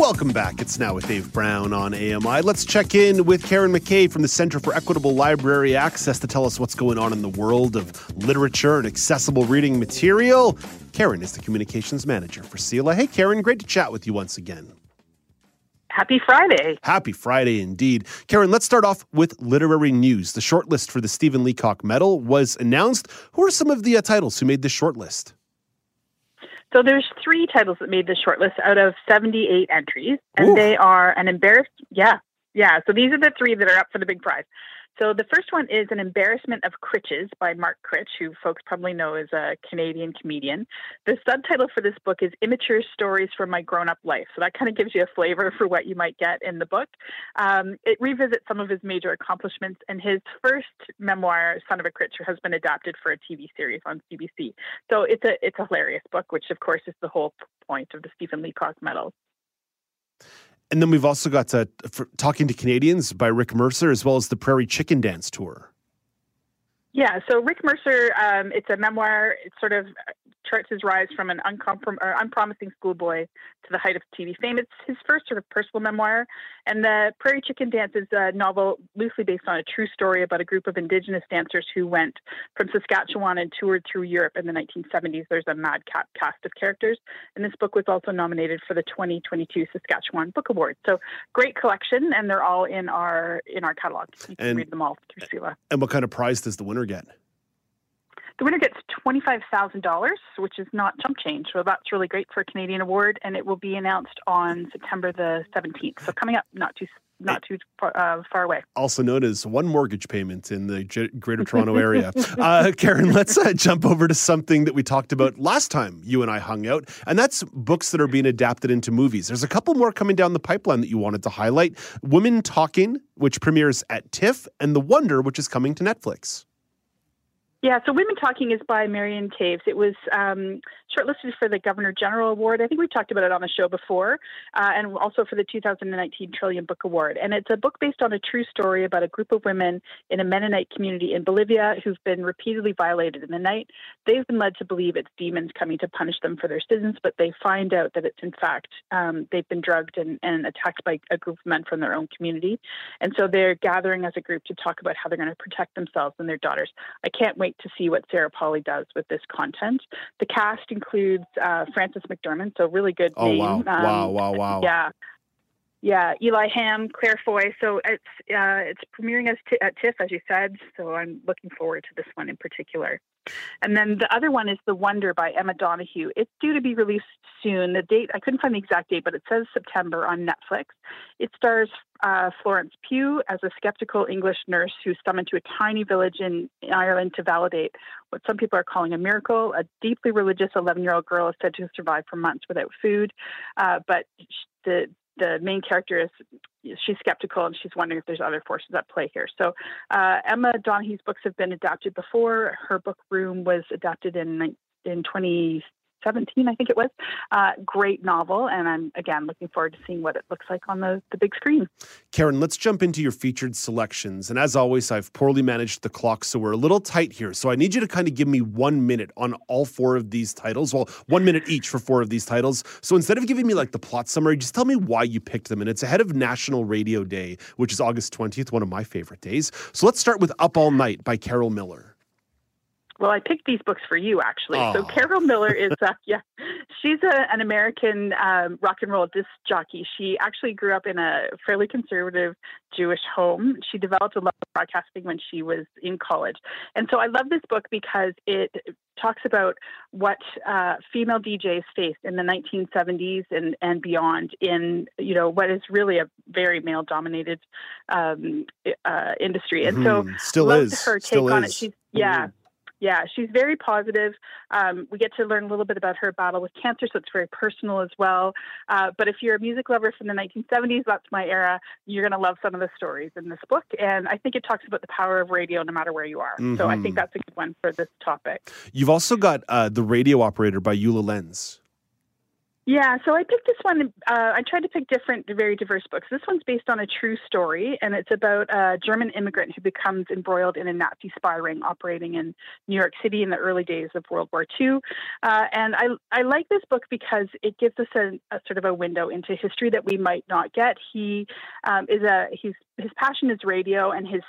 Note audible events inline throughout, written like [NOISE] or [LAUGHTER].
Welcome back. It's now with Dave Brown on AMI. Let's check in with Karen McKay from the Center for Equitable Library Access to tell us what's going on in the world of literature and accessible reading material. Karen is the communications manager for CELA. Hey, Karen, great to chat with you once again. Happy Friday. Happy Friday indeed. Karen, let's start off with literary news. The shortlist for the Stephen Leacock Medal was announced. Who are some of the uh, titles who made this shortlist? So there's three titles that made the shortlist out of 78 entries, and Ooh. they are an embarrassed. Yeah, yeah. So these are the three that are up for the big prize. So the first one is An Embarrassment of Critches by Mark Critch, who folks probably know as a Canadian comedian. The subtitle for this book is Immature Stories from My Grown Up Life. So that kind of gives you a flavor for what you might get in the book. Um, it revisits some of his major accomplishments, and his first memoir, Son of a Critcher, has been adapted for a TV series on CBC. So it's a it's a hilarious book, which of course is the whole point of the Stephen Leacock Medal. And then we've also got for Talking to Canadians by Rick Mercer, as well as the Prairie Chicken Dance Tour. Yeah, so Rick Mercer, um, it's a memoir. It's sort of charts his rise from an uncomprom- or unpromising schoolboy to the height of TV fame. It's his first sort of personal memoir. And the Prairie Chicken Dance is a novel loosely based on a true story about a group of Indigenous dancers who went from Saskatchewan and toured through Europe in the 1970s. There's a madcap cast of characters. And this book was also nominated for the 2022 Saskatchewan Book Award. So great collection, and they're all in our in our catalog. You can And- read them all through. And what kind of prize does the winner get? The winner gets $25,000, which is not chump change. So that's really great for a Canadian award, and it will be announced on September the 17th. So coming up, not too not too uh, far away. also known as one mortgage payment in the G- Greater [LAUGHS] Toronto area. Uh, Karen, [LAUGHS] let's uh, jump over to something that we talked about last time you and I hung out, and that's books that are being adapted into movies. There's a couple more coming down the pipeline that you wanted to highlight Women Talking, which premieres at TIFF, and The Wonder, which is coming to Netflix. Yeah, so Women Talking is by Miriam Toews. It was um, shortlisted for the Governor General Award. I think we talked about it on the show before, uh, and also for the 2019 Trillium Book Award. And it's a book based on a true story about a group of women in a Mennonite community in Bolivia who've been repeatedly violated in the night. They've been led to believe it's demons coming to punish them for their sins, but they find out that it's in fact um, they've been drugged and, and attacked by a group of men from their own community. And so they're gathering as a group to talk about how they're going to protect themselves and their daughters. I can't wait to see what Sarah Polley does with this content. The cast includes uh, Frances McDormand, so really good Oh, name. wow. Um, wow, wow, wow. Yeah. Yeah, Eli Ham, Claire Foy. So it's uh, it's premiering as t- at TIFF, as you said. So I'm looking forward to this one in particular. And then the other one is The Wonder by Emma Donoghue. It's due to be released soon. The date, I couldn't find the exact date, but it says September on Netflix. It stars uh, Florence Pugh as a skeptical English nurse who's summoned to a tiny village in Ireland to validate what some people are calling a miracle. A deeply religious 11 year old girl is said to have survived for months without food, uh, but the the main character is she's skeptical and she's wondering if there's other forces at play here. So uh, Emma Donoghue's books have been adapted before. Her book Room was adapted in in 20 17, I think it was. Uh, great novel, and I'm again looking forward to seeing what it looks like on the, the big screen. Karen, let's jump into your featured selections. And as always, I've poorly managed the clock, so we're a little tight here. So I need you to kind of give me one minute on all four of these titles. Well, one minute each for four of these titles. So instead of giving me like the plot summary, just tell me why you picked them. And it's ahead of National Radio Day, which is August 20th, one of my favorite days. So let's start with Up All Night by Carol Miller. Well, I picked these books for you, actually. So. Carol Miller is, [LAUGHS] uh, yeah, she's a, an American um, rock and roll disc jockey. She actually grew up in a fairly conservative Jewish home. She developed a love of broadcasting when she was in college, and so I love this book because it talks about what uh, female DJs faced in the 1970s and and beyond in you know what is really a very male dominated um, uh, industry. And so Mhm. still is. her take still on is. it. She's yeah. Yeah, she's very positive. Um, we get to learn a little bit about her battle with cancer, so it's very personal as well. Uh, but if you're a music lover from the 1970s, that's my era. You're going to love some of the stories in this book, and I think it talks about the power of radio, no matter where you are. Mm-hmm. So I think mm-hmm. that's a good one for this topic. You've also got uh, the Radio Operator by Ulla Lenze. Yeah, so I picked this one. Uh, I tried to pick different, very diverse books. This one's based on a true story, and it's about a German immigrant who becomes embroiled in a Nazi spy ring operating in New York City in the early days of World War II. Uh, and I, I like this book because it gives us a, a, sort of a window into history that we might not get. He um, is a he's his passion is radio, and his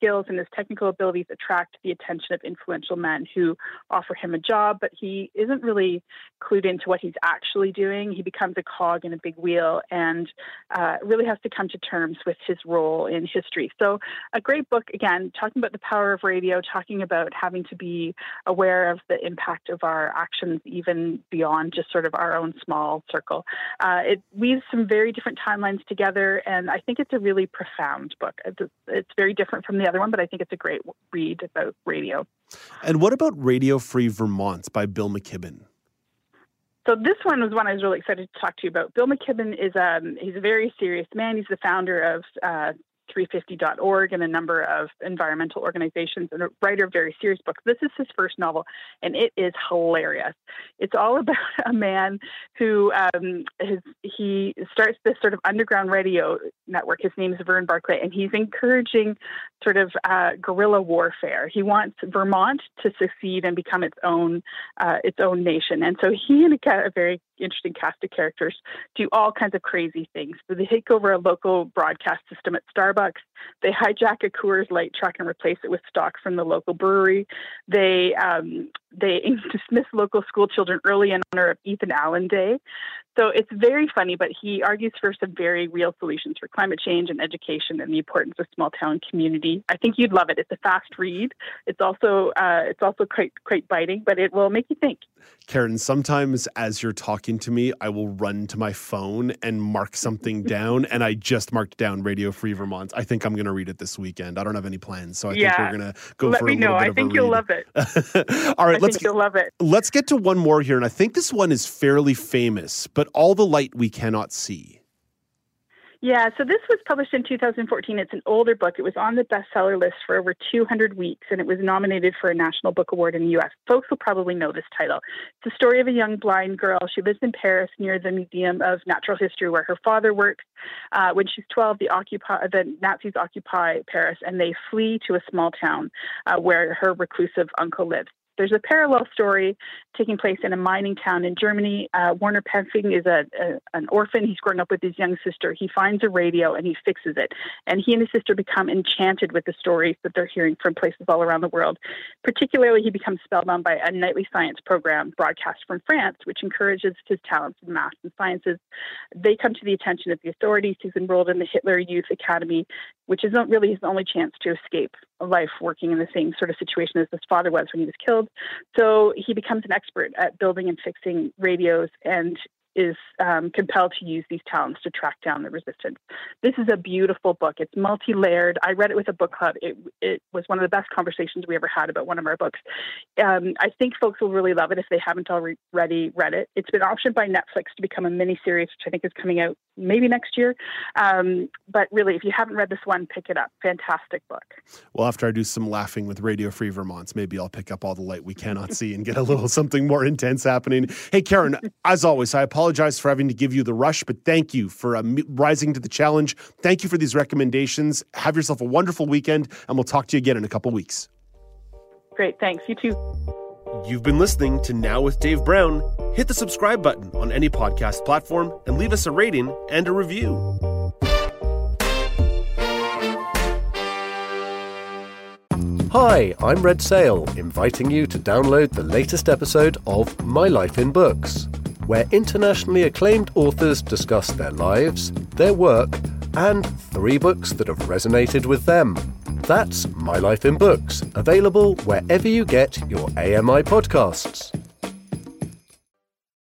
skills and his technical abilities attract the attention of influential men who offer him a job, but he isn't really clued into what he's actually doing. He becomes a cog in a big wheel and uh, really has to come to terms with his role in history. So, a great book, again, talking about the power of radio, talking about having to be aware of the impact of our actions, even beyond just sort of our own small circle. Uh, it weaves some very different timelines together, and I think it's a really profound book. It's, it's very different from the one, but I think it's a great read about radio. And what about Radio Free Vermont by Bill McKibben? So this one was one I was really excited to talk to you about. Bill McKibben is um, he's a very serious man. He's the founder of uh, 350.org and a number of environmental organizations and a writer of very serious books. This is his first novel, and it is hilarious. It's all [LAUGHS] about a man who um, his, he starts this sort of underground radio network. His name is Vern Barclay, and he's encouraging sort of uh, guerrilla warfare. He wants Vermont to succeed and become its own uh, its own nation. And so he and a, a very interesting cast of characters do all kinds of crazy things. So they take over a local broadcast system at Starbucks. They hijack a Coors Light truck and replace it with stock from the local brewery. They um, they [LAUGHS] dismiss local school children early in honor of Ethan Allen Day. So it's very funny, but he argues for some very real solutions for climate change and education and the importance of small town community. I think you'd love it. It's a fast read. It's also uh, it's also quite quite biting, but it will make you think. Karen, sometimes as you're talking to me, I will run to my phone and mark something [LAUGHS] down, and I just marked down Radio Free Vermont. I think I'm going to read it this weekend. I don't have any plans, so I yeah. think we're going to go Let for a little know. bit I of think you'll read. love it. [LAUGHS] All right, I let's think you'll love it. Let's get to one more here, and I think this one is fairly famous, but all the light we cannot see. Yeah, so this was published in 2014. It's an older book. It was on the bestseller list for over 200 weeks, and it was nominated for a National Book Award in the U.S. Folks will probably know this title. It's the story of a young blind girl. She lives in Paris near the Museum of Natural History, where her father works. Uh, when she's 12, the, the Nazis occupy Paris, and they flee to a small town uh, where her reclusive uncle lives. There's a parallel story taking place in a mining town in Germany. Uh, Werner Pfennig is a, a, an orphan. He's growing up with his young sister. He finds a radio and he fixes it. And he and his sister become enchanted with the stories that they're hearing from places all around the world. Particularly, he becomes spellbound by a nightly science program broadcast from France, which encourages his talents in math and sciences. They come to the attention of the authorities. He's enrolled in the Hitler Youth Academy, which is not really his only chance to escape life working in the same sort of situation as his father was when he was killed. So he becomes an expert at building and fixing radios and is um, compelled to use these talents to track down the resistance. This is a beautiful book. It's multi-layered. I read it with a book club. It, it was one of the best conversations we ever had about one of our books. Um, I think folks will really love it if they haven't already read it. It's been optioned by Netflix to become a mini series, which I think is coming out maybe next year. Um, but really, if you haven't read this one, pick it up. Fantastic book. Well, after I do some laughing with Radio Free Vermont, maybe I'll pick up all the light we cannot see and get a little [LAUGHS] something more intense happening. Hey, Karen, [LAUGHS] as always, I apologize apologize for having to give you the rush, but thank you for uh, rising to the challenge. Thank you for these recommendations. Have yourself a wonderful weekend, and we'll talk to you again in a couple weeks. Great. Thanks. You too. You've been listening to Now with Dave Brown. Hit the subscribe button on any podcast platform and leave us a rating and a review. Hi, I'm Red Sale, inviting you to download the latest episode of My Life in Books where internationally acclaimed authors discuss their lives, their work, and three books that have resonated with them. That's My Life in Books, available wherever you get your AMI podcasts.